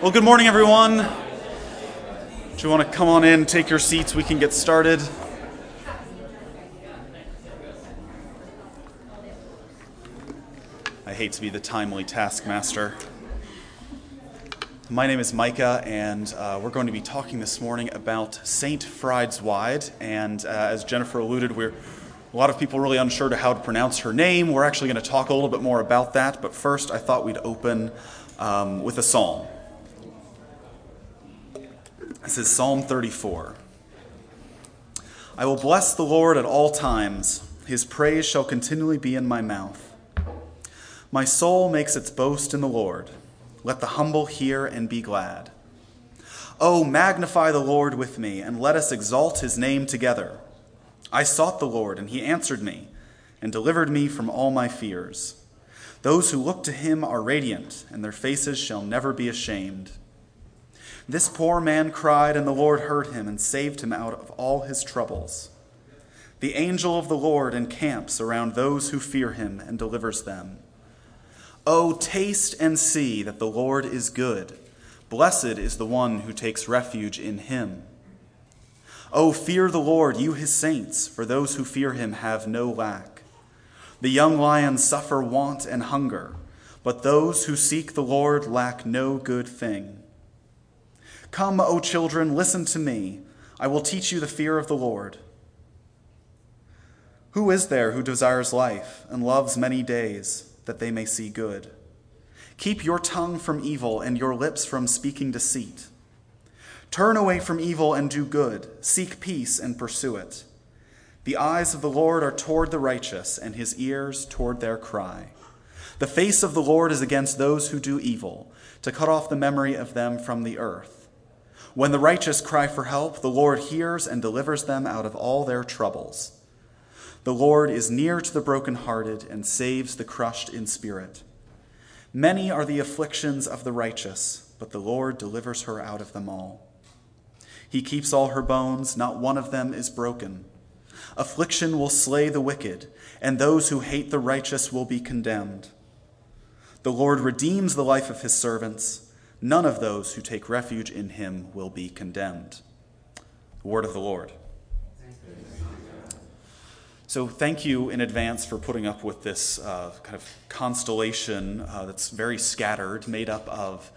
Well, good morning, everyone. Do you want to come on in, take your seats? We can get started. I hate to be the timely taskmaster. My name is Micah, and uh, we're going to be talking this morning about Saint Frideswide. And uh, as Jennifer alluded, we're a lot of people really unsure to how to pronounce her name. We're actually going to talk a little bit more about that. But first, I thought we'd open um, with a psalm. This is Psalm 34. I will bless the Lord at all times. His praise shall continually be in my mouth. My soul makes its boast in the Lord. Let the humble hear and be glad. Oh, magnify the Lord with me, and let us exalt his name together. I sought the Lord, and he answered me, and delivered me from all my fears. Those who look to him are radiant, and their faces shall never be ashamed. This poor man cried, and the Lord heard him and saved him out of all his troubles. The angel of the Lord encamps around those who fear him and delivers them. Oh, taste and see that the Lord is good. Blessed is the one who takes refuge in him. Oh, fear the Lord, you his saints, for those who fear him have no lack. The young lions suffer want and hunger, but those who seek the Lord lack no good thing. Come, O children, listen to me. I will teach you the fear of the Lord. Who is there who desires life and loves many days that they may see good? Keep your tongue from evil and your lips from speaking deceit. Turn away from evil and do good. Seek peace and pursue it. The eyes of the Lord are toward the righteous, and his ears toward their cry. The face of the Lord is against those who do evil, to cut off the memory of them from the earth. When the righteous cry for help, the Lord hears and delivers them out of all their troubles. The Lord is near to the brokenhearted and saves the crushed in spirit. Many are the afflictions of the righteous, but the Lord delivers her out of them all. He keeps all her bones, not one of them is broken. Affliction will slay the wicked, and those who hate the righteous will be condemned. The Lord redeems the life of his servants. None of those who take refuge in him will be condemned. The word of the Lord. So, thank you in advance for putting up with this uh, kind of constellation uh, that's very scattered, made up of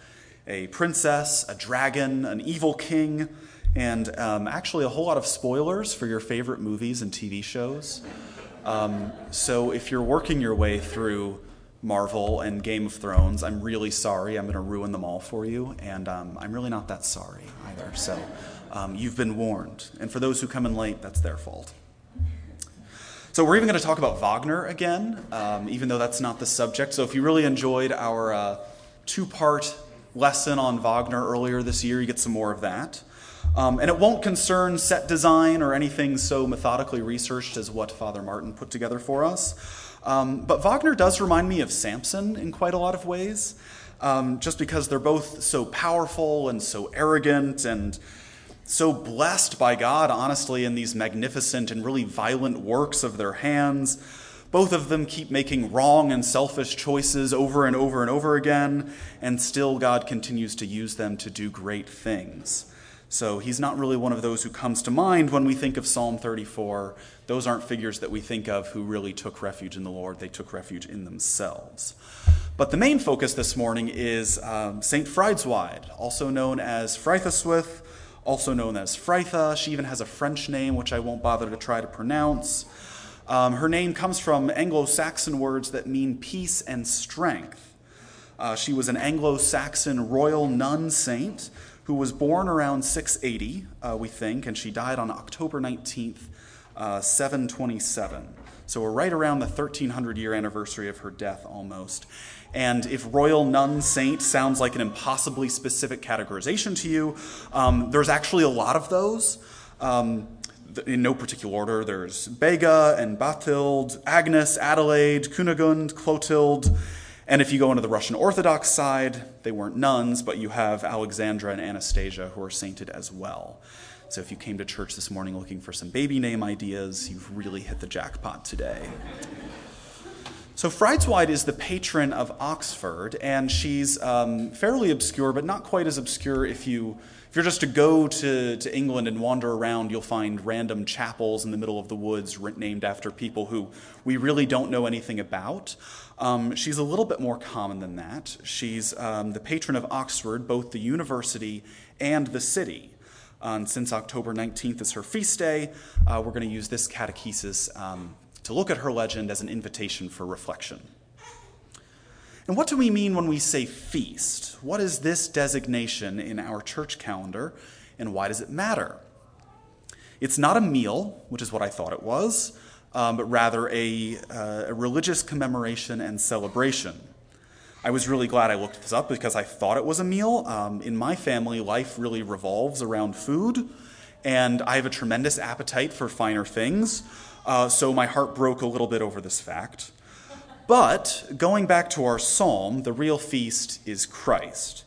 a princess, a dragon, an evil king, and um, actually a whole lot of spoilers for your favorite movies and TV shows. Um, so if you're working your way through Marvel and Game of Thrones, I'm really sorry. I'm going to ruin them all for you, and um, I'm really not that sorry either. So um, you've been warned. And for those who come in late, that's their fault. So we're even going to talk about Wagner again, um, even though that's not the subject. So if you really enjoyed our uh, two part lesson on Wagner earlier this year, you get some more of that. Um, and it won't concern set design or anything so methodically researched as what Father Martin put together for us. Um, but Wagner does remind me of Samson in quite a lot of ways, um, just because they're both so powerful and so arrogant and so blessed by God, honestly, in these magnificent and really violent works of their hands. Both of them keep making wrong and selfish choices over and over and over again, and still God continues to use them to do great things. So he's not really one of those who comes to mind when we think of Psalm 34. Those aren't figures that we think of who really took refuge in the Lord, they took refuge in themselves. But the main focus this morning is um, St. Frideswide, also known as Frithaswith, also known as Fritha. She even has a French name, which I won't bother to try to pronounce. Um, her name comes from Anglo Saxon words that mean peace and strength. Uh, she was an Anglo Saxon royal nun saint who was born around 680, uh, we think, and she died on October 19th, uh, 727. So we're right around the 1300 year anniversary of her death almost. And if royal nun saint sounds like an impossibly specific categorization to you, um, there's actually a lot of those. Um, in no particular order, there's Bega and Bathild, Agnes, Adelaide, Kunigund, Clotilde, and if you go into the Russian Orthodox side, they weren't nuns, but you have Alexandra and Anastasia who are sainted as well. So if you came to church this morning looking for some baby name ideas, you've really hit the jackpot today. So, Frideswide is the patron of Oxford, and she's um, fairly obscure, but not quite as obscure if you. If you're just to go to, to England and wander around, you'll find random chapels in the middle of the woods named after people who we really don't know anything about. Um, she's a little bit more common than that. She's um, the patron of Oxford, both the university and the city. Um, since October 19th is her feast day, uh, we're going to use this catechesis um, to look at her legend as an invitation for reflection. And what do we mean when we say feast? What is this designation in our church calendar, and why does it matter? It's not a meal, which is what I thought it was, um, but rather a, uh, a religious commemoration and celebration. I was really glad I looked this up because I thought it was a meal. Um, in my family, life really revolves around food, and I have a tremendous appetite for finer things, uh, so my heart broke a little bit over this fact. But going back to our psalm, the real feast is Christ.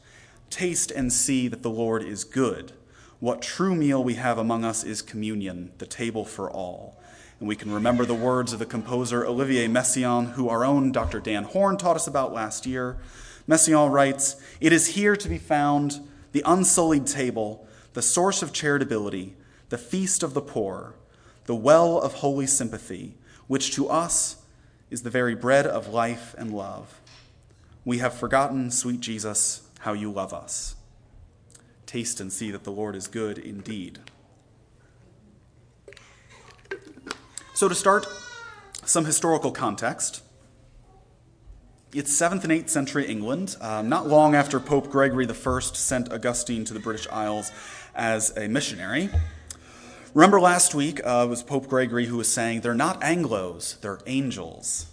Taste and see that the Lord is good. What true meal we have among us is communion, the table for all. And we can remember the words of the composer Olivier Messiaen, who our own Dr. Dan Horn taught us about last year. Messiaen writes It is here to be found the unsullied table, the source of charitability, the feast of the poor, the well of holy sympathy, which to us is the very bread of life and love. We have forgotten, sweet Jesus, how you love us. Taste and see that the Lord is good indeed. So, to start, some historical context. It's 7th and 8th century England, um, not long after Pope Gregory I sent Augustine to the British Isles as a missionary. Remember last week uh, was Pope Gregory who was saying, they're not Anglos, they're angels.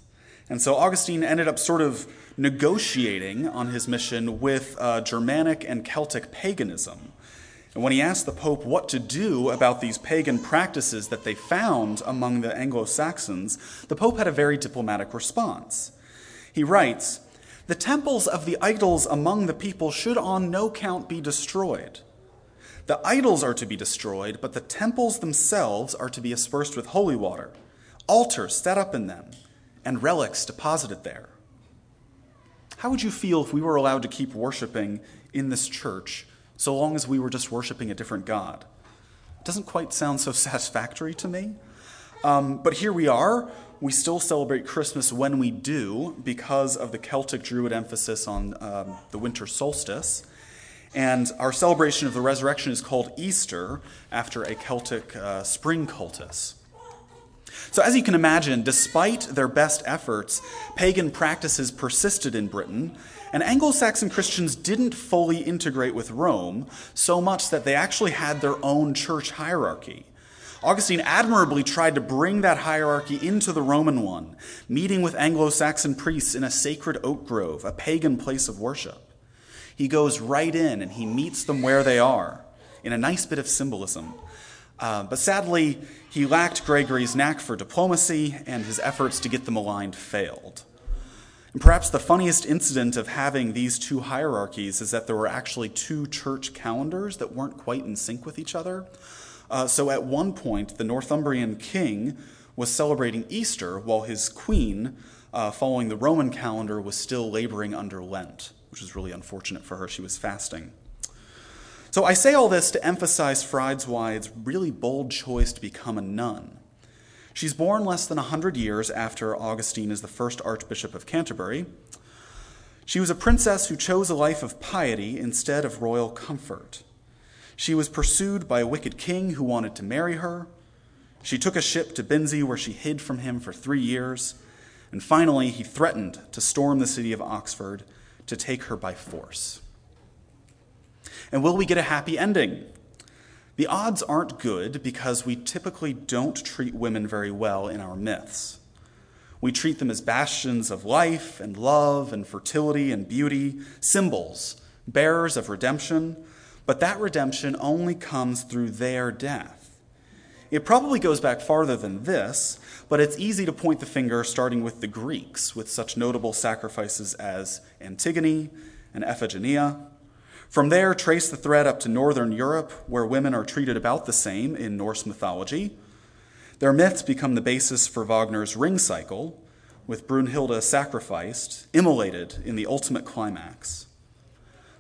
And so Augustine ended up sort of negotiating on his mission with uh, Germanic and Celtic paganism. And when he asked the Pope what to do about these pagan practices that they found among the Anglo Saxons, the Pope had a very diplomatic response. He writes The temples of the idols among the people should on no count be destroyed. The idols are to be destroyed, but the temples themselves are to be aspersed with holy water, altars set up in them, and relics deposited there. How would you feel if we were allowed to keep worshiping in this church so long as we were just worshiping a different God. It doesn't quite sound so satisfactory to me. Um, but here we are. We still celebrate Christmas when we do because of the Celtic Druid emphasis on um, the winter solstice. And our celebration of the resurrection is called Easter after a Celtic uh, spring cultus. So, as you can imagine, despite their best efforts, pagan practices persisted in Britain, and Anglo Saxon Christians didn't fully integrate with Rome so much that they actually had their own church hierarchy. Augustine admirably tried to bring that hierarchy into the Roman one, meeting with Anglo Saxon priests in a sacred oak grove, a pagan place of worship. He goes right in and he meets them where they are, in a nice bit of symbolism. Uh, but sadly, he lacked Gregory's knack for diplomacy, and his efforts to get them aligned failed. And perhaps the funniest incident of having these two hierarchies is that there were actually two church calendars that weren't quite in sync with each other. Uh, so at one point, the Northumbrian king was celebrating Easter while his queen, uh, following the Roman calendar, was still laboring under Lent, which was really unfortunate for her. She was fasting. So I say all this to emphasize Frideswide's really bold choice to become a nun. She's born less than 100 years after Augustine is the first Archbishop of Canterbury. She was a princess who chose a life of piety instead of royal comfort. She was pursued by a wicked king who wanted to marry her. She took a ship to Binsey where she hid from him for three years. And finally, he threatened to storm the city of Oxford to take her by force. And will we get a happy ending? The odds aren't good because we typically don't treat women very well in our myths. We treat them as bastions of life and love and fertility and beauty, symbols, bearers of redemption, but that redemption only comes through their death. It probably goes back farther than this, but it's easy to point the finger starting with the Greeks, with such notable sacrifices as Antigone and Iphigenia, from there, trace the thread up to Northern Europe, where women are treated about the same in Norse mythology. Their myths become the basis for Wagner's Ring Cycle, with Brunhilde sacrificed, immolated in the ultimate climax.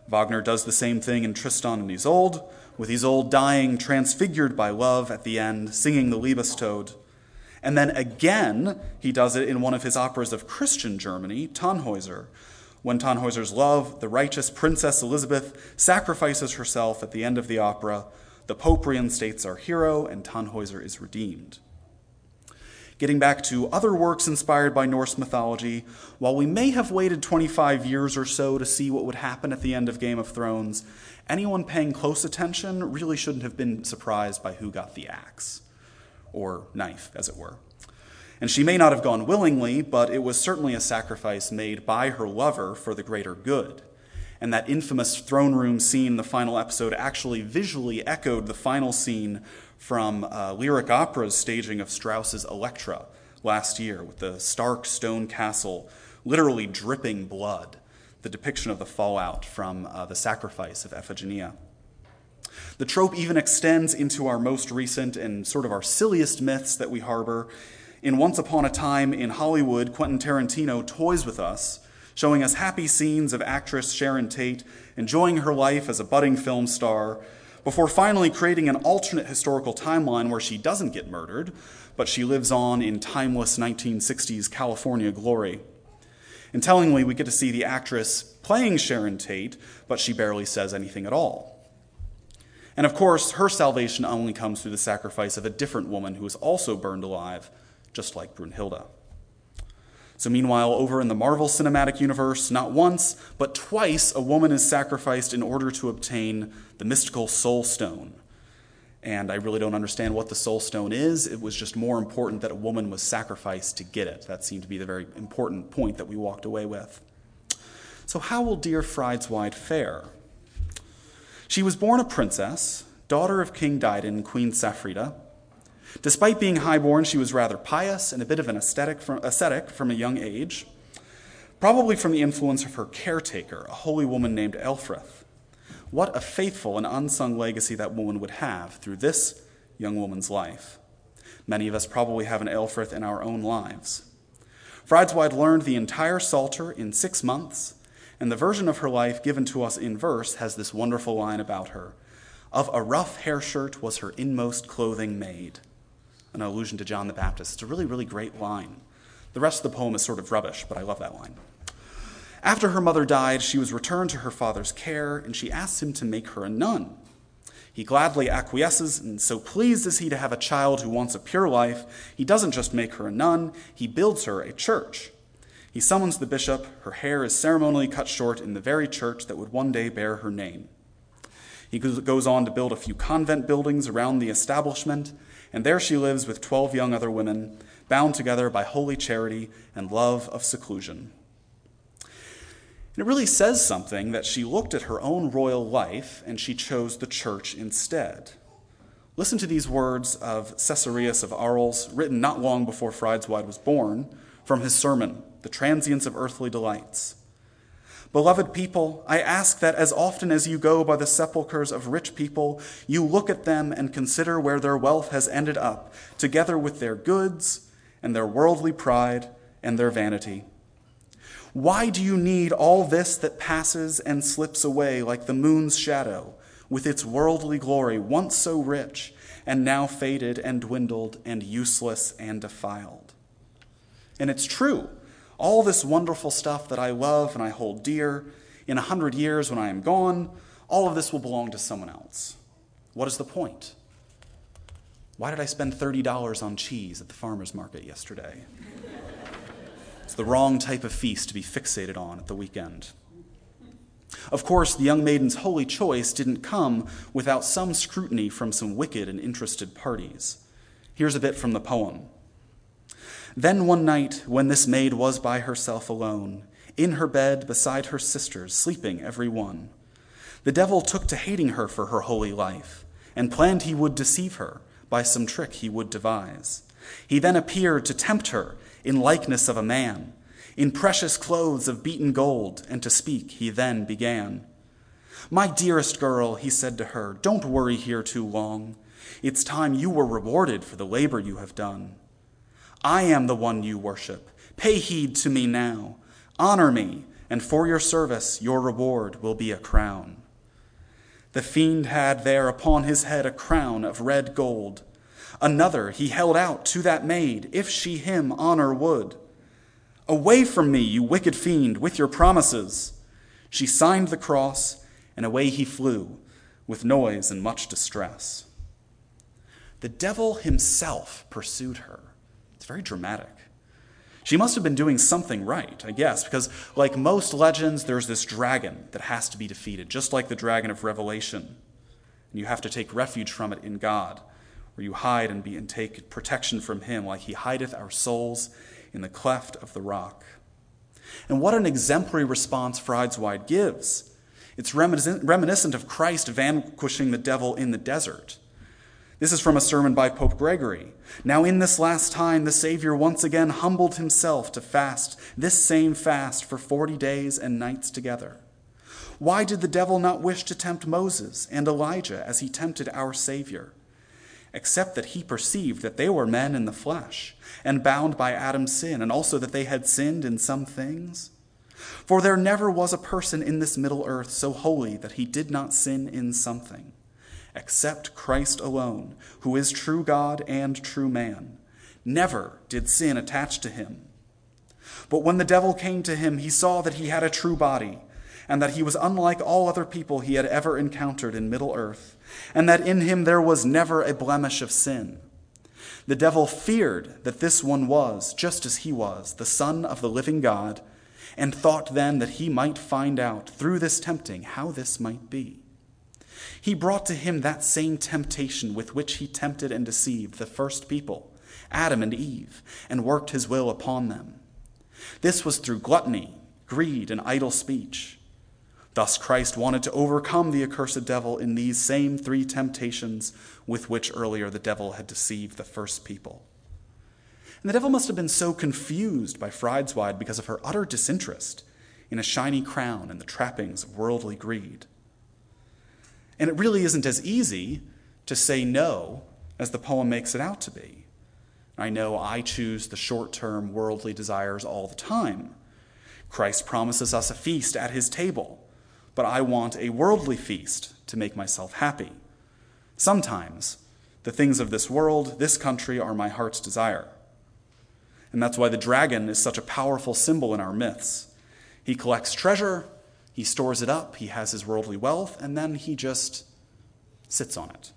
Wagner does the same thing in Tristan and Isolde, with Isolde dying transfigured by love at the end, singing the Liebestod. And then again, he does it in one of his operas of Christian Germany, Tannhäuser, when Tannhäuser's love, the righteous Princess Elizabeth, sacrifices herself at the end of the opera. The Pope reinstates our hero, and Tannhäuser is redeemed. Getting back to other works inspired by Norse mythology, while we may have waited 25 years or so to see what would happen at the end of Game of Thrones, anyone paying close attention really shouldn't have been surprised by who got the axe, or knife, as it were. And she may not have gone willingly, but it was certainly a sacrifice made by her lover for the greater good. And that infamous throne room scene the final episode actually visually echoed the final scene from uh, Lyric Opera's staging of Strauss's Elektra last year, with the stark stone castle literally dripping blood, the depiction of the fallout from uh, the sacrifice of Iphigenia. The trope even extends into our most recent and sort of our silliest myths that we harbor. In Once Upon a Time in Hollywood, Quentin Tarantino toys with us, showing us happy scenes of actress Sharon Tate enjoying her life as a budding film star before finally creating an alternate historical timeline where she doesn't get murdered, but she lives on in timeless 1960s California glory. And tellingly, we get to see the actress playing Sharon Tate, but she barely says anything at all. And of course, her salvation only comes through the sacrifice of a different woman who is also burned alive, just like Brunhilde. So, meanwhile, over in the Marvel Cinematic Universe, not once, but twice, a woman is sacrificed in order to obtain the mystical Soul Stone. And I really don't understand what the Soul Stone is. It was just more important that a woman was sacrificed to get it. That seemed to be the very important point that we walked away with. So, how will dear Frideswide fare? She was born a princess, daughter of King Daidan Queen Safrida. Despite being highborn, she was rather pious and a bit of an ascetic from, ascetic from a young age, probably from the influence of her caretaker, a holy woman named Elfrith. What a faithful and unsung legacy that woman would have through this young woman's life. Many of us probably have an Elfrith in our own lives. Frideswide learned the entire Psalter in six months, and the version of her life given to us in verse has this wonderful line about her Of a rough hair shirt was her inmost clothing made an allusion to John the Baptist. It's a really, really great line. The rest of the poem is sort of rubbish, but I love that line. After her mother died, she was returned to her father's care, and she asks him to make her a nun. He gladly acquiesces, and so pleased is he to have a child who wants a pure life, he doesn't just make her a nun, he builds her a church. He summons the bishop, her hair is ceremonially cut short in the very church that would one day bear her name. He goes on to build a few convent buildings around the establishment, and there she lives with 12 young other women, bound together by holy charity and love of seclusion. And it really says something that she looked at her own royal life and she chose the church instead. Listen to these words of Caesarius of Arles, written not long before Frideswide was born, from his sermon, The Transience of Earthly Delights. Beloved people, I ask that as often as you go by the sepulchres of rich people, you look at them and consider where their wealth has ended up, together with their goods and their worldly pride and their vanity. Why do you need all this that passes and slips away like the moon's shadow, with its worldly glory, once so rich, and now faded and dwindled and useless and defiled? And it's true all this wonderful stuff that I love and I hold dear, in a hundred years when I am gone, all of this will belong to someone else. What is the point? Why did I spend $30 on cheese at the farmer's market yesterday? it's the wrong type of feast to be fixated on at the weekend. Of course, the young maiden's holy choice didn't come without some scrutiny from some wicked and interested parties. Here's a bit from the poem. Then one night, when this maid was by herself alone, in her bed beside her sisters, sleeping every one, the devil took to hating her for her holy life, and planned he would deceive her by some trick he would devise. He then appeared to tempt her in likeness of a man, in precious clothes of beaten gold, and to speak he then began. My dearest girl, he said to her, don't worry here too long. It's time you were rewarded for the labor you have done. I am the one you worship, Pay heed to me now. Honor me, and for your service your reward will be a crown. The fiend had there upon his head a crown of red gold. Another he held out to that maid, if she him honor would. Away from me, you wicked fiend, with your promises. She signed the cross, and away he flew, with noise and much distress. The devil himself pursued her. It's very dramatic. She must have been doing something right, I guess, because like most legends, there's this dragon that has to be defeated, just like the dragon of Revelation. And you have to take refuge from it in God, where you hide and, be, and take protection from him, like he hideth our souls in the cleft of the rock. And what an exemplary response Frideswide gives. It's reminiscent of Christ vanquishing the devil in the desert. This is from a sermon by Pope Gregory. Now, in this last time, the Savior once again humbled himself to fast this same fast for 40 days and nights together. Why did the devil not wish to tempt Moses and Elijah as he tempted our Savior? Except that he perceived that they were men in the flesh and bound by Adam's sin, and also that they had sinned in some things. For there never was a person in this middle earth so holy that he did not sin in something except Christ alone, who is true God and true man. Never did sin attach to him. But when the devil came to him, he saw that he had a true body, and that he was unlike all other people he had ever encountered in Middle Earth, and that in him there was never a blemish of sin. The devil feared that this one was, just as he was, the Son of the living God, and thought then that he might find out through this tempting how this might be. He brought to him that same temptation with which he tempted and deceived the first people, Adam and Eve, and worked his will upon them. This was through gluttony, greed, and idle speech. Thus, Christ wanted to overcome the accursed devil in these same three temptations with which earlier the devil had deceived the first people. And the devil must have been so confused by Frideswide because of her utter disinterest in a shiny crown and the trappings of worldly greed. And it really isn't as easy to say no as the poem makes it out to be. I know I choose the short term worldly desires all the time. Christ promises us a feast at his table, but I want a worldly feast to make myself happy. Sometimes the things of this world, this country, are my heart's desire. And that's why the dragon is such a powerful symbol in our myths. He collects treasure, he stores it up, he has his worldly wealth, and then he just sits on it.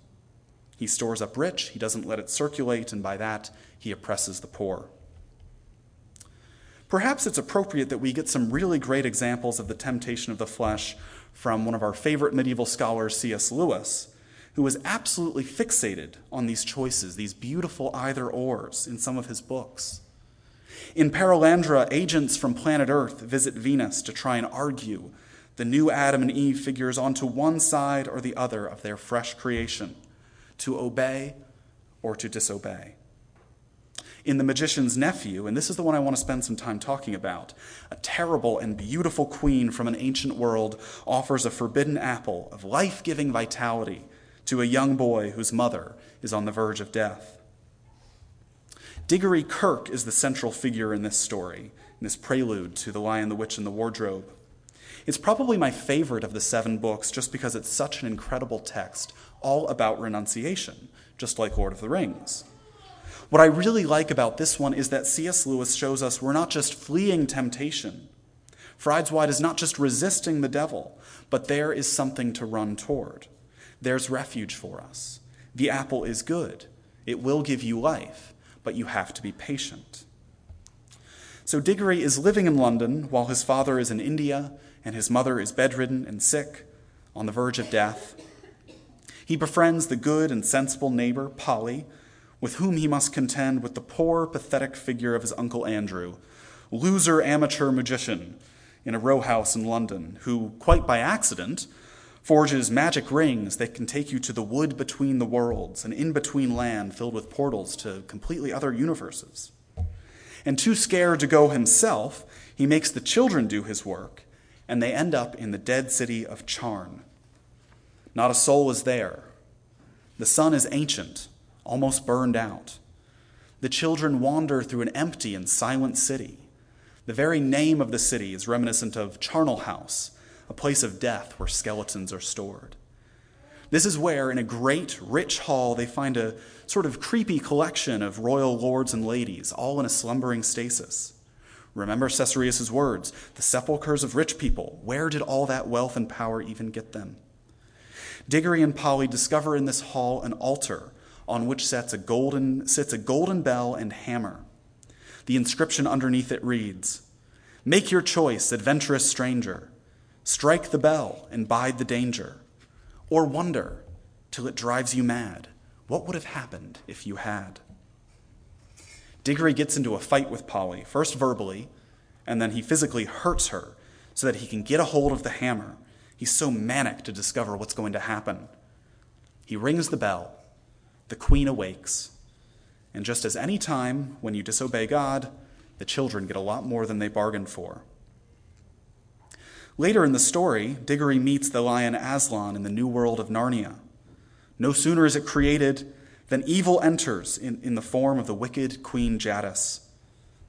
He stores up rich, he doesn't let it circulate, and by that, he oppresses the poor. Perhaps it's appropriate that we get some really great examples of the temptation of the flesh from one of our favorite medieval scholars, C.S. Lewis, who was absolutely fixated on these choices, these beautiful either ors, in some of his books. In Perelandra, agents from planet Earth visit Venus to try and argue the new Adam and Eve figures onto one side or the other of their fresh creation, to obey or to disobey. In The Magician's Nephew, and this is the one I want to spend some time talking about, a terrible and beautiful queen from an ancient world offers a forbidden apple of life giving vitality to a young boy whose mother is on the verge of death. Diggory Kirke is the central figure in this story, in this prelude to The Lion, the Witch, and the Wardrobe. It's probably my favorite of the seven books just because it's such an incredible text, all about renunciation, just like Lord of the Rings. What I really like about this one is that C.S. Lewis shows us we're not just fleeing temptation. Frideswide is not just resisting the devil, but there is something to run toward. There's refuge for us. The apple is good. It will give you life, but you have to be patient. So Diggory is living in London while his father is in India and his mother is bedridden and sick, on the verge of death. He befriends the good and sensible neighbor, Polly, with whom he must contend with the poor, pathetic figure of his Uncle Andrew, loser amateur magician in a row house in London, who, quite by accident, forges magic rings that can take you to the wood between the worlds, an in between land filled with portals to completely other universes. And too scared to go himself, he makes the children do his work and they end up in the dead city of Charn. Not a soul is there. The sun is ancient, almost burned out. The children wander through an empty and silent city. The very name of the city is reminiscent of Charnel House, a place of death where skeletons are stored. This is where, in a great, rich hall, they find a sort of creepy collection of royal lords and ladies, all in a slumbering stasis. Remember Caesarius' words the sepulchres of rich people. Where did all that wealth and power even get them? Diggory and Polly discover in this hall an altar on which sits a golden, sits a golden bell and hammer. The inscription underneath it reads Make your choice, adventurous stranger. Strike the bell and bide the danger. Or wonder till it drives you mad. What would have happened if you had? Diggory gets into a fight with Polly, first verbally, and then he physically hurts her so that he can get a hold of the hammer. He's so manic to discover what's going to happen. He rings the bell. The queen awakes. And just as any time when you disobey God, the children get a lot more than they bargained for. Later in the story, Diggory meets the lion Aslan in the new world of Narnia. No sooner is it created than evil enters in, in the form of the wicked Queen Jadis,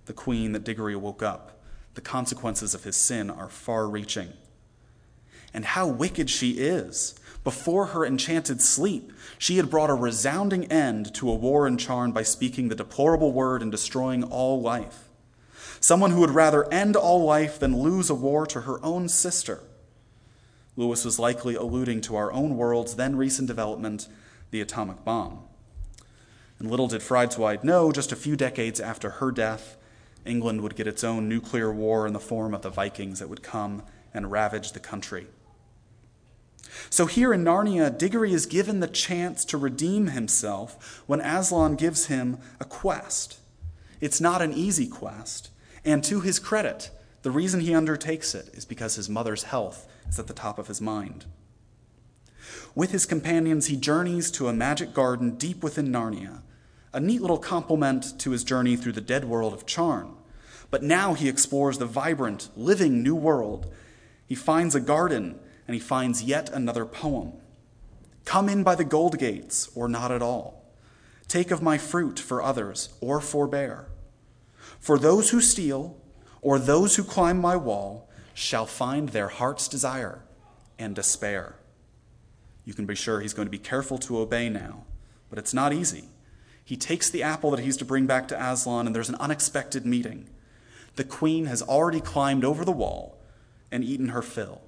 the queen that Diggory woke up. The consequences of his sin are far reaching. And how wicked she is. Before her enchanted sleep, she had brought a resounding end to a war in Charn by speaking the deplorable word and destroying all life. Someone who would rather end all life than lose a war to her own sister. Lewis was likely alluding to our own world's then recent development, the atomic bomb. And little did Frideswide know, just a few decades after her death, England would get its own nuclear war in the form of the Vikings that would come and ravage the country. So here in Narnia, Diggory is given the chance to redeem himself when Aslan gives him a quest. It's not an easy quest, and to his credit, the reason he undertakes it is because his mother's health is at the top of his mind. With his companions, he journeys to a magic garden deep within Narnia, a neat little complement to his journey through the dead world of Charn. But now he explores the vibrant, living new world. He finds a garden and he finds yet another poem. Come in by the gold gates, or not at all. Take of my fruit for others, or forbear. For those who steal, or those who climb my wall, shall find their heart's desire and despair. You can be sure he's going to be careful to obey now, but it's not easy. He takes the apple that he's to bring back to Aslan, and there's an unexpected meeting. The queen has already climbed over the wall and eaten her fill.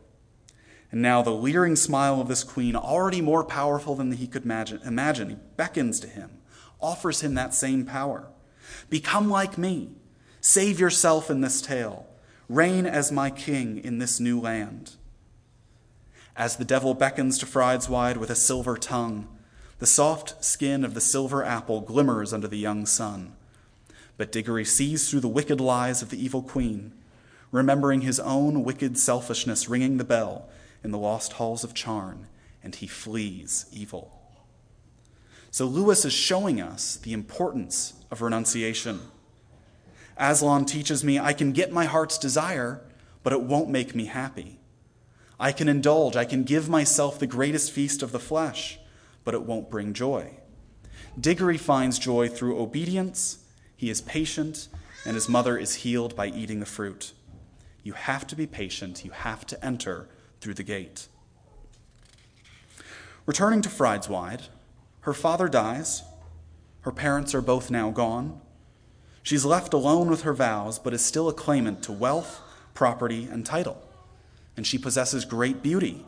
And now the leering smile of this queen, already more powerful than he could imagine, imagine, beckons to him, offers him that same power. Become like me. Save yourself in this tale. Reign as my king in this new land. As the devil beckons to Frideswide with a silver tongue, the soft skin of the silver apple glimmers under the young sun. But Diggory sees through the wicked lies of the evil queen, remembering his own wicked selfishness ringing the bell in the lost halls of Charn, and he flees evil. So Lewis is showing us the importance of renunciation. Aslan teaches me I can get my heart's desire, but it won't make me happy. I can indulge, I can give myself the greatest feast of the flesh, but it won't bring joy. Diggory finds joy through obedience, he is patient, and his mother is healed by eating the fruit. You have to be patient, you have to enter through the gate. Returning to Frideswide, her father dies. Her parents are both now gone. She's left alone with her vows, but is still a claimant to wealth, property, and title. And she possesses great beauty.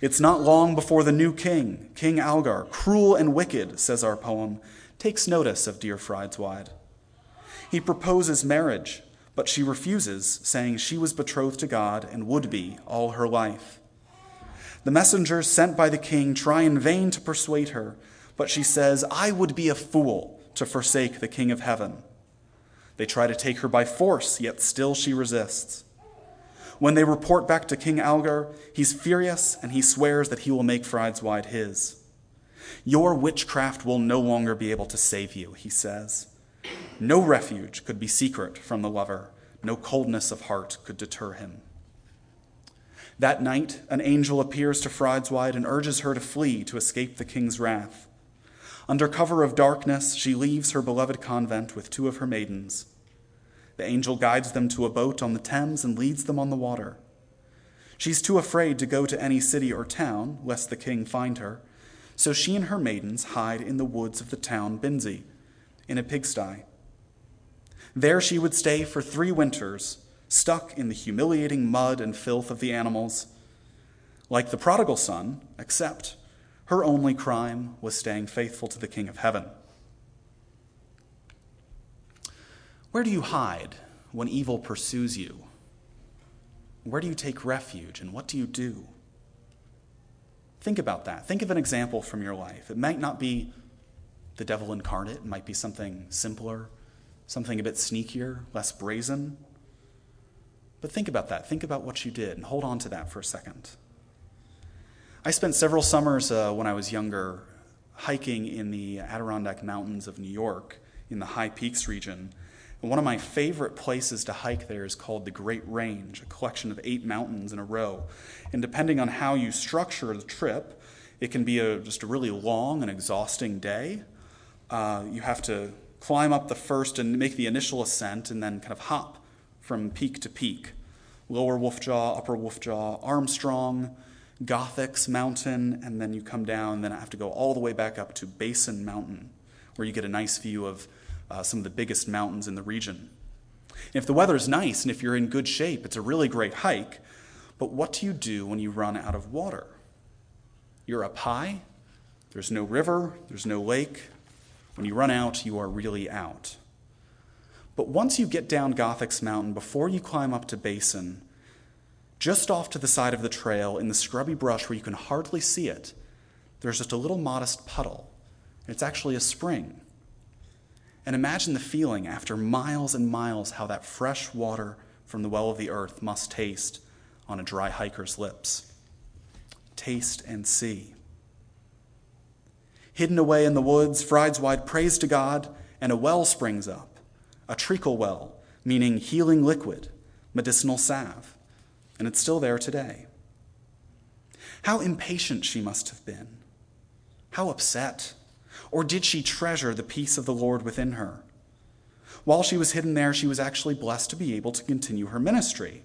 It's not long before the new king, King Algar, cruel and wicked, says our poem, takes notice of dear Frideswide. He proposes marriage, but she refuses, saying she was betrothed to God and would be all her life. The messengers sent by the king try in vain to persuade her, but she says, I would be a fool to forsake the king of heaven. They try to take her by force, yet still she resists. When they report back to King Algar, he's furious and he swears that he will make Frideswide his. Your witchcraft will no longer be able to save you, he says. No refuge could be secret from the lover, no coldness of heart could deter him. That night, an angel appears to Frideswide and urges her to flee to escape the king's wrath. Under cover of darkness, she leaves her beloved convent with two of her maidens. The angel guides them to a boat on the Thames and leads them on the water. She's too afraid to go to any city or town, lest the king find her. So she and her maidens hide in the woods of the town Binsey, in a pigsty. There she would stay for three winters, stuck in the humiliating mud and filth of the animals. Like the prodigal son, except her only crime was staying faithful to the King of Heaven. Where do you hide when evil pursues you? Where do you take refuge and what do you do? Think about that. Think of an example from your life. It might not be the devil incarnate, it might be something simpler, something a bit sneakier, less brazen. But think about that. Think about what you did and hold on to that for a second. I spent several summers uh, when I was younger hiking in the Adirondack Mountains of New York in the High Peaks region. And one of my favorite places to hike there is called the Great Range, a collection of eight mountains in a row. And depending on how you structure the trip, it can be a, just a really long and exhausting day. Uh, you have to climb up the first and make the initial ascent and then kind of hop from peak to peak. Lower Wolfjaw, Upper Wolfjaw, Armstrong, Gothics Mountain, and then you come down, then I have to go all the way back up to Basin Mountain, where you get a nice view of uh, some of the biggest mountains in the region. And if the weather's nice and if you're in good shape, it's a really great hike. But what do you do when you run out of water? You're up high, there's no river, there's no lake. When you run out, you are really out. But once you get down Gothics Mountain, before you climb up to Basin, just off to the side of the trail in the scrubby brush where you can hardly see it, there's just a little modest puddle. It's actually a spring. And imagine the feeling after miles and miles how that fresh water from the well of the earth must taste on a dry hiker's lips. Taste and see. Hidden away in the woods, Frideswide prays to God, and a well springs up, a treacle well, meaning healing liquid, medicinal salve, and it's still there today. How impatient she must have been. How upset or did she treasure the peace of the Lord within her? While she was hidden there, she was actually blessed to be able to continue her ministry.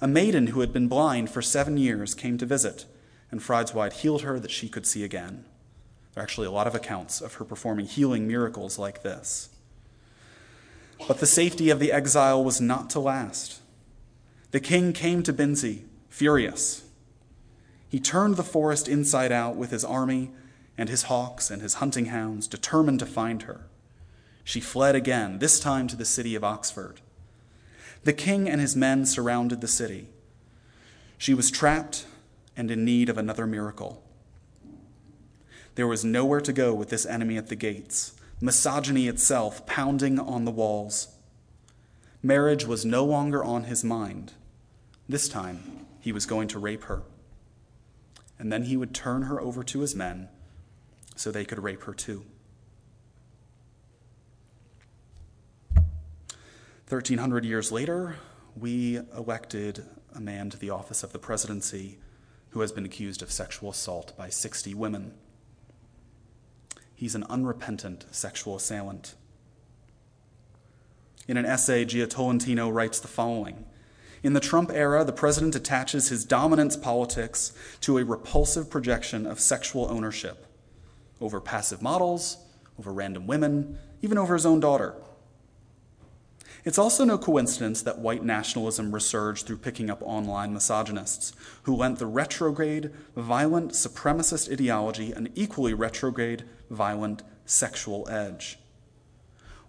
A maiden who had been blind for seven years came to visit, and Frideswide healed her that she could see again. There are actually a lot of accounts of her performing healing miracles like this. But the safety of the exile was not to last. The king came to Binsey, furious. He turned the forest inside out with his army and his hawks and his hunting hounds, determined to find her. She fled again, this time to the city of Oxford. The king and his men surrounded the city. She was trapped and in need of another miracle. There was nowhere to go with this enemy at the gates, misogyny itself pounding on the walls. Marriage was no longer on his mind. This time, he was going to rape her. And then he would turn her over to his men so they could rape her too. 1,300 years later, we elected a man to the office of the presidency who has been accused of sexual assault by 60 women. He's an unrepentant sexual assailant. In an essay, Jia Tolentino writes the following In the Trump era, the president attaches his dominance politics to a repulsive projection of sexual ownership over passive models, over random women, even over his own daughter. It's also no coincidence that white nationalism resurged through picking up online misogynists who lent the retrograde, violent supremacist ideology an equally retrograde, violent sexual edge.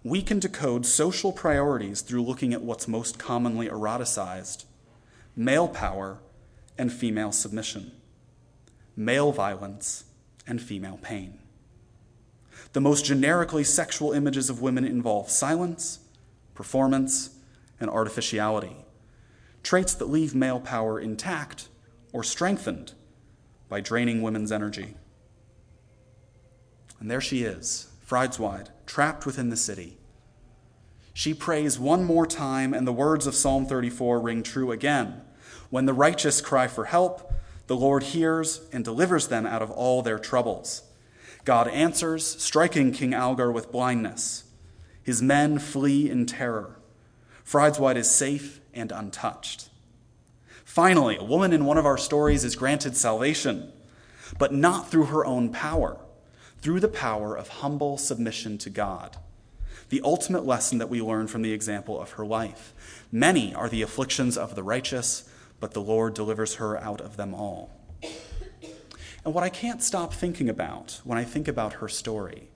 We can decode social priorities through looking at what's most commonly eroticized male power and female submission, male violence and female pain. The most generically sexual images of women involve silence, performance, and artificiality, traits that leave male power intact or strengthened by draining women's energy. And there she is, Frideswide, trapped within the city. She prays one more time, and the words of Psalm 34 ring true again. When the righteous cry for help, the Lord hears and delivers them out of all their troubles. God answers, striking King Algar with blindness. His men flee in terror. Frideswide is safe and untouched. Finally, a woman in one of our stories is granted salvation, but not through her own power, through the power of humble submission to God. The ultimate lesson that we learn from the example of her life. Many are the afflictions of the righteous, but the Lord delivers her out of them all. And what I can't stop thinking about when I think about her story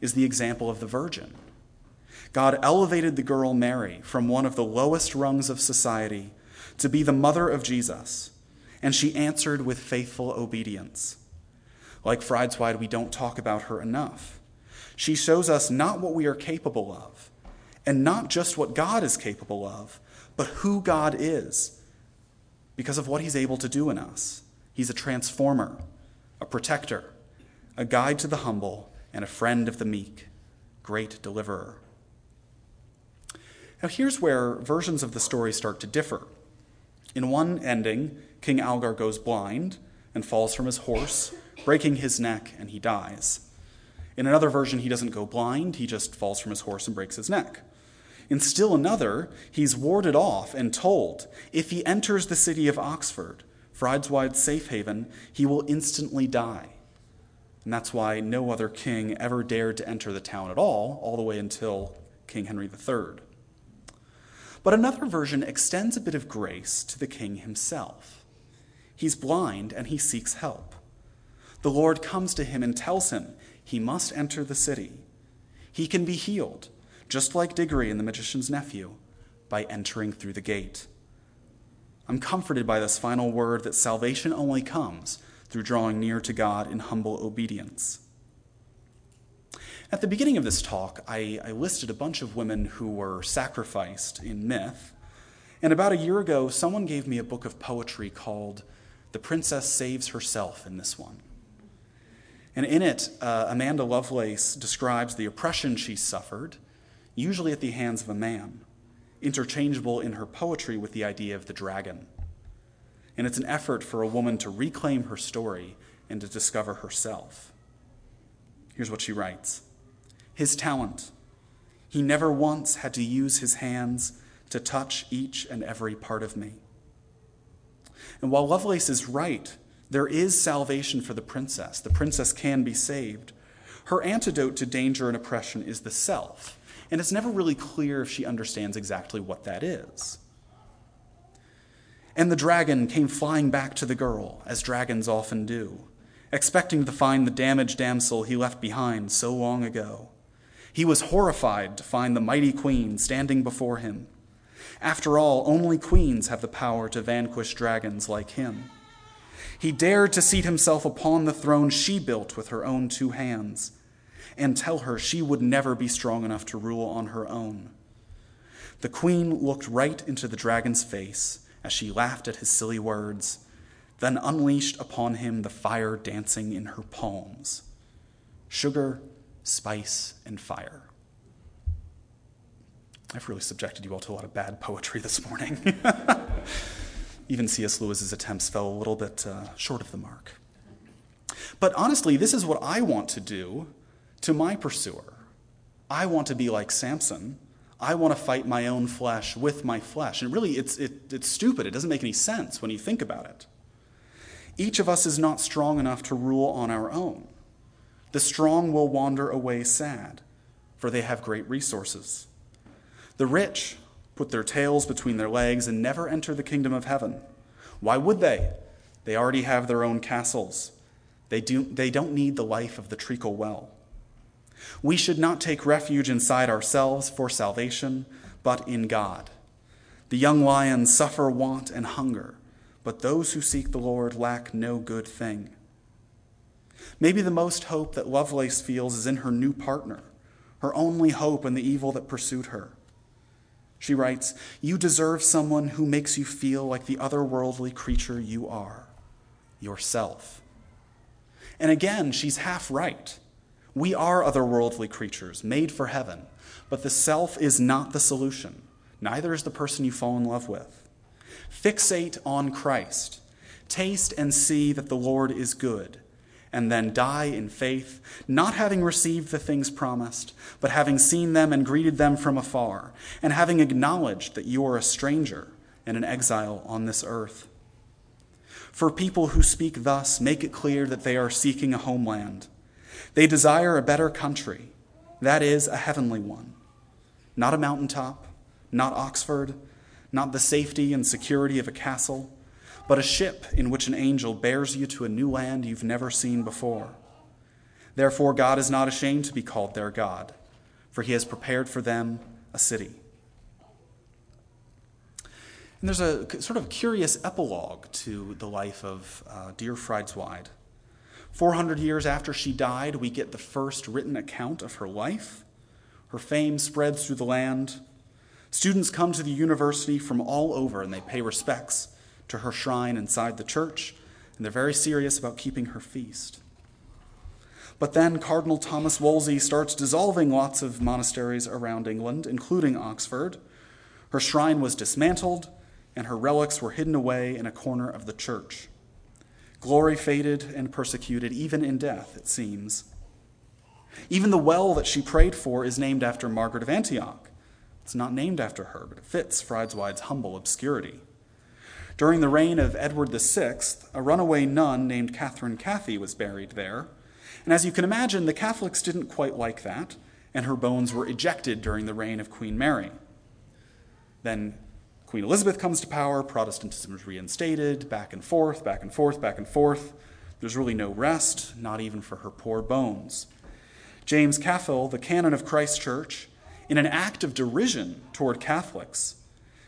is the example of the virgin. God elevated the girl Mary from one of the lowest rungs of society to be the mother of Jesus, and she answered with faithful obedience. Like Frideswide, we don't talk about her enough. She shows us not what we are capable of, and not just what God is capable of, but who God is because of what he's able to do in us. He's a transformer, a protector, a guide to the humble, and a friend of the meek, great deliverer. Now, here's where versions of the story start to differ. In one ending, King Algar goes blind and falls from his horse, breaking his neck, and he dies. In another version, he doesn't go blind, he just falls from his horse and breaks his neck. In still another, he's warded off and told if he enters the city of Oxford, Frideswide's safe haven, he will instantly die. And that's why no other king ever dared to enter the town at all, all the way until King Henry III. But another version extends a bit of grace to the king himself. He's blind and he seeks help. The Lord comes to him and tells him he must enter the city. He can be healed, just like Diggory and the magician's nephew, by entering through the gate. I'm comforted by this final word that salvation only comes through drawing near to God in humble obedience. At the beginning of this talk, I, I, listed a bunch of women who were sacrificed in myth. And about a year ago, someone gave me a book of poetry called The Princess Saves Herself in this one. And in it, uh, Amanda Lovelace describes the oppression she suffered, usually at the hands of a man, interchangeable in her poetry with the idea of the dragon. And it's an effort for a woman to reclaim her story and to discover herself. Here's what she writes his talent. He never once had to use his hands to touch each and every part of me. And while Lovelace is right, there is salvation for the princess. The princess can be saved. Her antidote to danger and oppression is the self, and it's never really clear if she understands exactly what that is. And the dragon came flying back to the girl, as dragons often do, expecting to find the damaged damsel he left behind so long ago. He was horrified to find the mighty queen standing before him. After all, only queens have the power to vanquish dragons like him. He dared to seat himself upon the throne she built with her own two hands and tell her she would never be strong enough to rule on her own. The queen looked right into the dragon's face as she laughed at his silly words, then unleashed upon him the fire dancing in her palms. Sugar, spice, and fire. I've really subjected you all to a lot of bad poetry this morning. Even C.S. Lewis's attempts fell a little bit uh, short of the mark. But honestly, this is what I want to do to my pursuer. I want to be like Samson. I want to fight my own flesh with my flesh. And really, it's, it, it's stupid. It doesn't make any sense when you think about it. Each of us is not strong enough to rule on our own. The strong will wander away sad, for they have great resources. The rich put their tails between their legs and never enter the kingdom of heaven. Why would they? They already have their own castles. They, do, they don't need the life of the treacle well. We should not take refuge inside ourselves for salvation, but in God. The young lions suffer want and hunger, but those who seek the Lord lack no good thing. Maybe the most hope that Lovelace feels is in her new partner, her only hope in the evil that pursued her. She writes, You deserve someone who makes you feel like the otherworldly creature you are, yourself. And again, she's half right. We are otherworldly creatures, made for heaven, but the self is not the solution. Neither is the person you fall in love with. Fixate on Christ. Taste and see that the Lord is good and then die in faith, not having received the things promised, but having seen them and greeted them from afar, and having acknowledged that you are a stranger and an exile on this earth. For people who speak thus make it clear that they are seeking a homeland. They desire a better country, that is, a heavenly one. Not a mountaintop, not Oxford, not the safety and security of a castle but a ship in which an angel bears you to a new land you've never seen before. Therefore, God is not ashamed to be called their God, for he has prepared for them a city. And there's a sort of curious epilogue to the life of uh, dear Frideswide. 400 years after she died, we get the first written account of her life. Her fame spreads through the land. Students come to the university from all over and they pay respects to her shrine inside the church, and they're very serious about keeping her feast. But then Cardinal Thomas Wolsey starts dissolving lots of monasteries around England, including Oxford. Her shrine was dismantled, and her relics were hidden away in a corner of the church. Glory faded and persecuted, even in death, it seems. Even the well that she prayed for is named after Margaret of Antioch. It's not named after her, but it fits Frideswide's humble obscurity. During the reign of Edward VI, a runaway nun named Catherine Cathy was buried there. And as you can imagine, the Catholics didn't quite like that, and her bones were ejected during the reign of Queen Mary. Then Queen Elizabeth comes to power, Protestantism is reinstated, back and forth, back and forth, back and forth. There's really no rest, not even for her poor bones. James Calfhill, the canon of Christ Church, in an act of derision toward Catholics,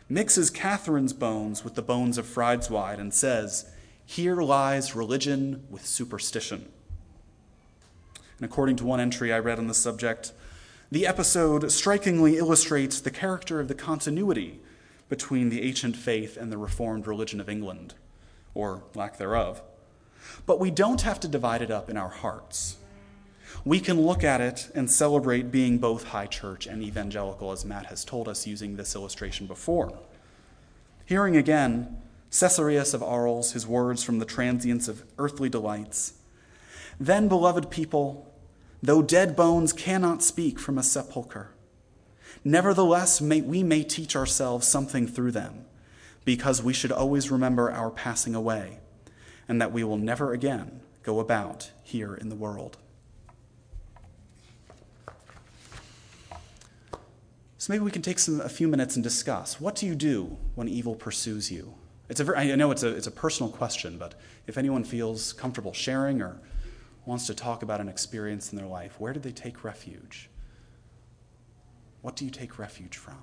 mixes Catherine's bones with the bones of Frideswide and says, Here lies religion with superstition. And according to one entry I read on the subject, the episode strikingly illustrates the character of the continuity between the ancient faith and the Reformed religion of England, or lack thereof. But we don't have to divide it up in our hearts we can look at it and celebrate being both high church and evangelical, as Matt has told us using this illustration before. Hearing again Caesarius of Arles, his words from the transience of earthly delights. Then, beloved people, though dead bones cannot speak from a sepulchre, nevertheless may, we may teach ourselves something through them, because we should always remember our passing away, and that we will never again go about here in the world. So maybe we can take some, a few minutes and discuss what do you do when evil pursues you? It's a very, I know it's a, it's a personal question, but if anyone feels comfortable sharing or wants to talk about an experience in their life, where do they take refuge? What do you take refuge from?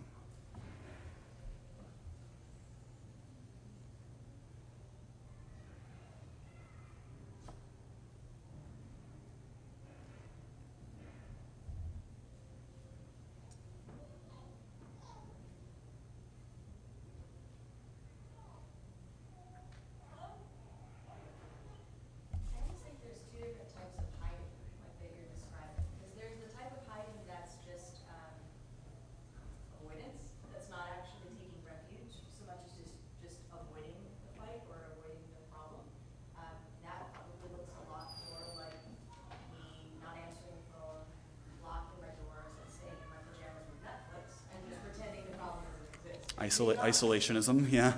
Isola- isolationism, yeah.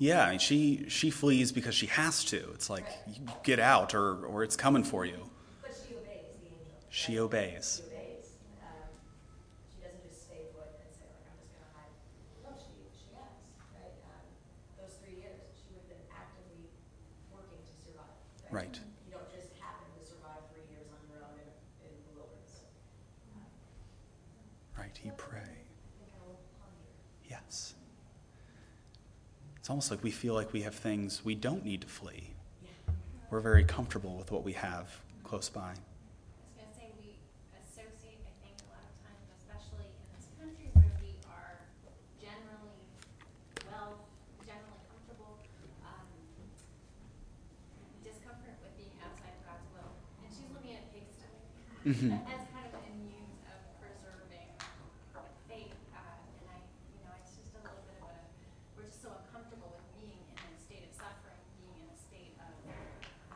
Yeah, she she flees because she has to. It's like you get out, or or it's coming for you. But she obeys the angel. She obeys. She obeys. Um, she doesn't just stay put and say like I'm just going to hide. No, she she acts. Right. Um, those three years, she would have been actively working to survive. Right. You don't just happen to survive three years on your own in, in the wilderness. Um, Right, ye pray. think I will ponder. Yes. It's almost like we feel like we have things we don't need to flee. We're very comfortable with what we have close by. I was gonna say, we associate, I think, a lot of times, especially in this country where we are generally well, generally comfortable, um, discomfort with being outside of God's will. And she's looking at pigsty Mhm. as kind of a means of preserving faith. Uh, and I, you know, it's just a little bit of a, we're just so uncomfortable with being in a state of suffering, being in a state of,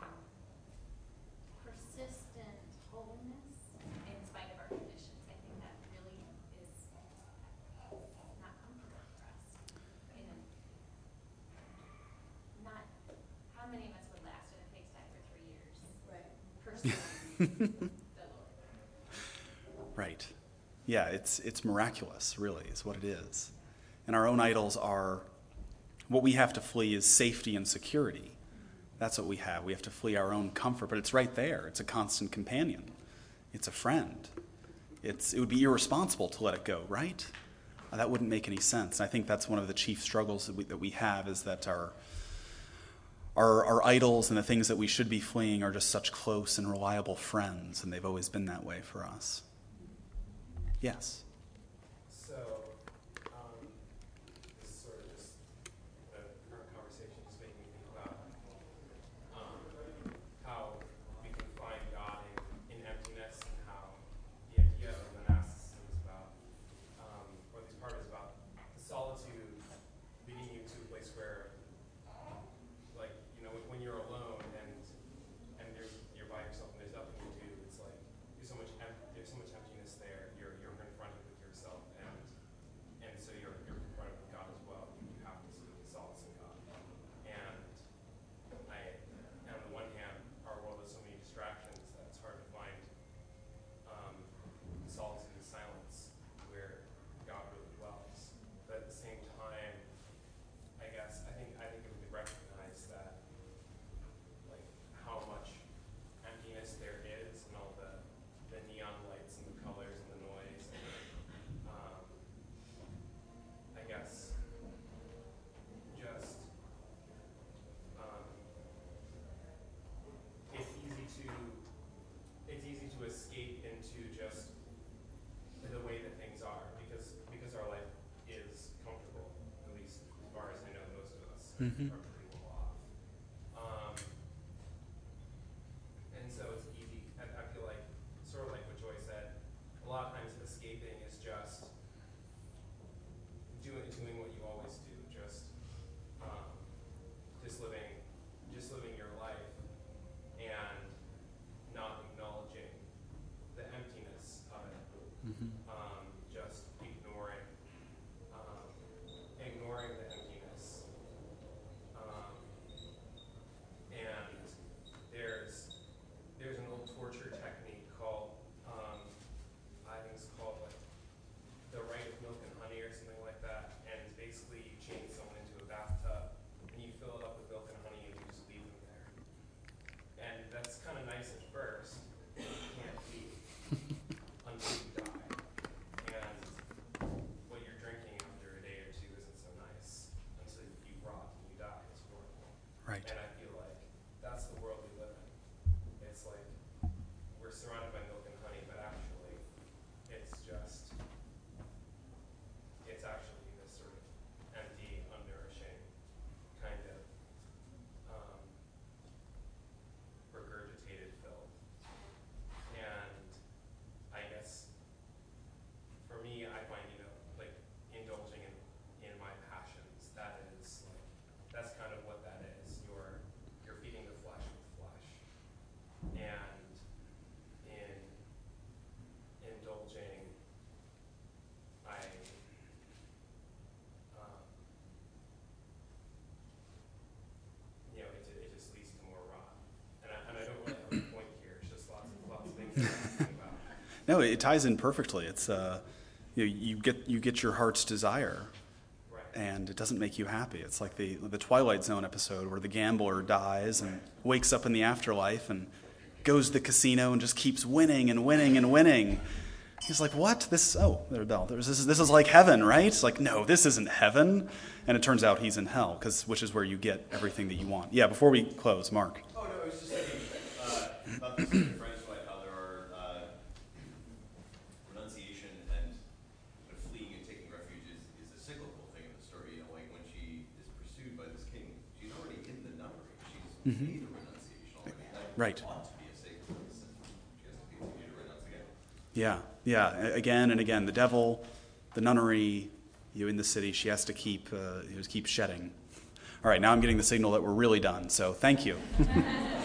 um, persistent holiness in spite of our conditions. I think that really is not comfortable for us. In a, not, how many of us would last in a pigsty for three years? Right. Personally, the Lord. Right. Yeah, it's, it's miraculous, really, is what it is. And our own idols are what we have to flee is safety and security. That's what we have. We have to flee our own comfort, but it's right there. It's a constant companion, it's a friend. It's, it would be irresponsible to let it go, right? That wouldn't make any sense. And I think that's one of the chief struggles that we, that we have is that our, our, our idols and the things that we should be fleeing are just such close and reliable friends, and they've always been that way for us. Yes. So, um, this is sort of just the current conversation just making me think about, um, how we can find God in, in emptiness and how the idea of monasticism is about, um, or at least part is about the solitude leading you to a place where, like, you know, when, when you're alone and, and there's, you're by yourself and there's nothing to do, it's like, there's so much, em- there's so much emptiness there, you're, you're confronted with yourself and, and so you're, you're confronted with God as well, you have to seek solace in God. And I, and on the one hand, our world has so many distractions that it's hard to find, um, solace in the silence where God really dwells. But at the same time, I guess, I think, I think if we could recognize that, like, how much emptiness there is and all the, the neon lights and the colors and the noise and, um, I guess, just, um, it's easy to, it's easy to escape into just the way that things are because, because our life is comfortable, at least as far as I know, most Mhm. are pretty well off. Um, and so it's easy, I, I feel like, sort of like what Joy said, a lot of times escaping is just doing, doing what you always do, No, it ties in perfectly. It's uh, you, know, you get you get your heart's desire, and it doesn't make you happy. It's like the the Twilight Zone episode where the gambler dies and wakes up in the afterlife and goes to the casino and just keeps winning and winning and winning. He's like, "What? This? Oh, there, no, this is this is like heaven, right?" It's like, "No, this isn't heaven." And it turns out he's in hell, because which is where you get everything that you want. Yeah. Before we close, Mark. Oh no, I was just thinking uh, about this mm-hmm. Right. Yeah, yeah. Again and again, the devil, the nunnery, you in the city. She has to keep uh, keep shedding. All right, now I'm getting the signal that we're really done. So thank you.